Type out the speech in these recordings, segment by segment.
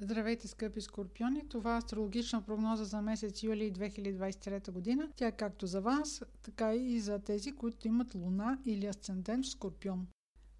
Здравейте, скъпи скорпиони! Това е астрологична прогноза за месец юли 2023 година. Тя е както за вас, така и за тези, които имат луна или асцендент в скорпион.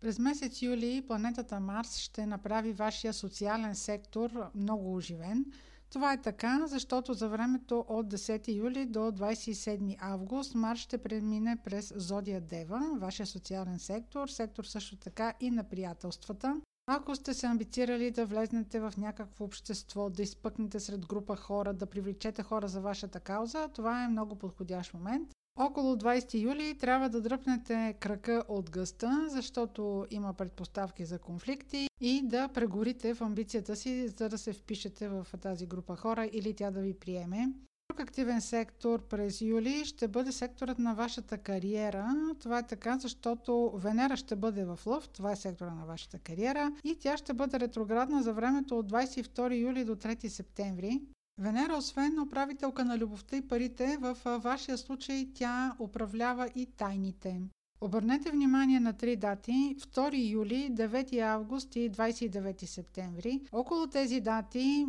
През месец юли планетата Марс ще направи вашия социален сектор много оживен. Това е така, защото за времето от 10 юли до 27 август Марс ще премине през Зодия Дева, вашия социален сектор, сектор също така и на приятелствата. Ако сте се амбицирали да влезнете в някакво общество, да изпъкнете сред група хора, да привлечете хора за вашата кауза, това е много подходящ момент. Около 20 юли трябва да дръпнете крака от гъста, защото има предпоставки за конфликти и да прегорите в амбицията си, за да се впишете в тази група хора или тя да ви приеме. Друг активен сектор през юли ще бъде секторът на вашата кариера. Това е така, защото Венера ще бъде в Лъв, това е сектора на вашата кариера и тя ще бъде ретроградна за времето от 22 юли до 3 септември. Венера, освен управителка на любовта и парите, в вашия случай тя управлява и тайните. Обърнете внимание на три дати 2 юли, 9 август и 29 септември. Около тези дати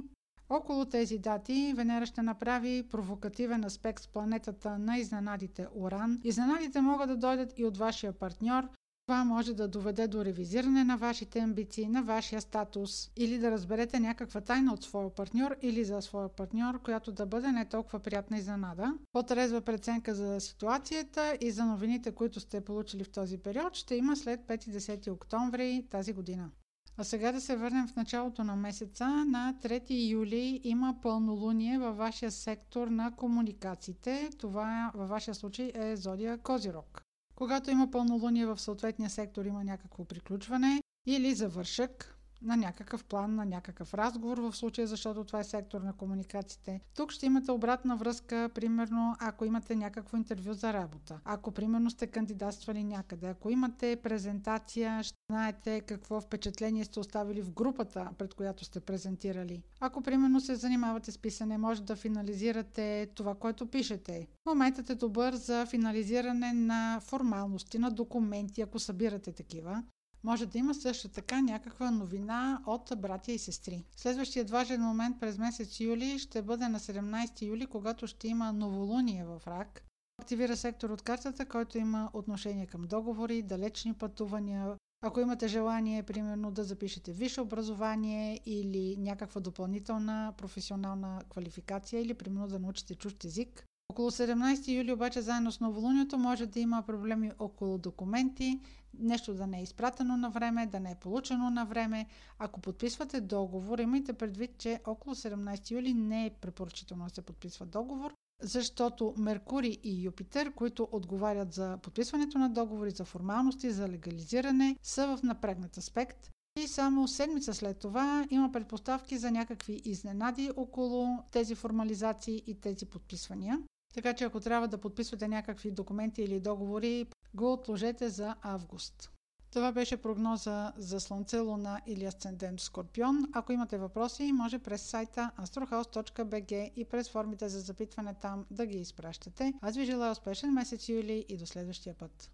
около тези дати Венера ще направи провокативен аспект с планетата на изненадите Уран. Изненадите могат да дойдат и от вашия партньор, това може да доведе до ревизиране на вашите амбиции, на вашия статус или да разберете някаква тайна от своя партньор или за своя партньор, която да бъде не толкова приятна изненада. По-трезва преценка за ситуацията и за новините, които сте получили в този период, ще има след 5-10 октомври тази година. А сега да се върнем в началото на месеца. На 3 юли има пълнолуние във вашия сектор на комуникациите. Това във вашия случай е Зодия Козирог. Когато има пълнолуние в съответния сектор, има някакво приключване или завършък, на някакъв план, на някакъв разговор в случая, защото това е сектор на комуникациите. Тук ще имате обратна връзка, примерно, ако имате някакво интервю за работа, ако примерно сте кандидатствали някъде, ако имате презентация, ще знаете какво впечатление сте оставили в групата, пред която сте презентирали. Ако примерно се занимавате с писане, може да финализирате това, което пишете. Моментът е добър за финализиране на формалности, на документи, ако събирате такива. Може да има също така някаква новина от братя и сестри. Следващият важен момент през месец юли ще бъде на 17 юли, когато ще има новолуние в рак. Активира сектор от картата, който има отношение към договори, далечни пътувания, ако имате желание, примерно, да запишете висше образование или някаква допълнителна професионална квалификация или, примерно, да научите чужд език, около 17 юли обаче заедно с новолунието може да има проблеми около документи, нещо да не е изпратено на време, да не е получено на време. Ако подписвате договор, имайте предвид, че около 17 юли не е препоръчително да се подписва договор, защото Меркурий и Юпитер, които отговарят за подписването на договори, за формалности, за легализиране, са в напрегнат аспект. И само седмица след това има предпоставки за някакви изненади около тези формализации и тези подписвания. Така че ако трябва да подписвате някакви документи или договори, го отложете за август. Това беше прогноза за Слънце, Луна или Асцендент Скорпион. Ако имате въпроси, може през сайта astrohouse.bg и през формите за запитване там да ги изпращате. Аз ви желая успешен месец юли и до следващия път.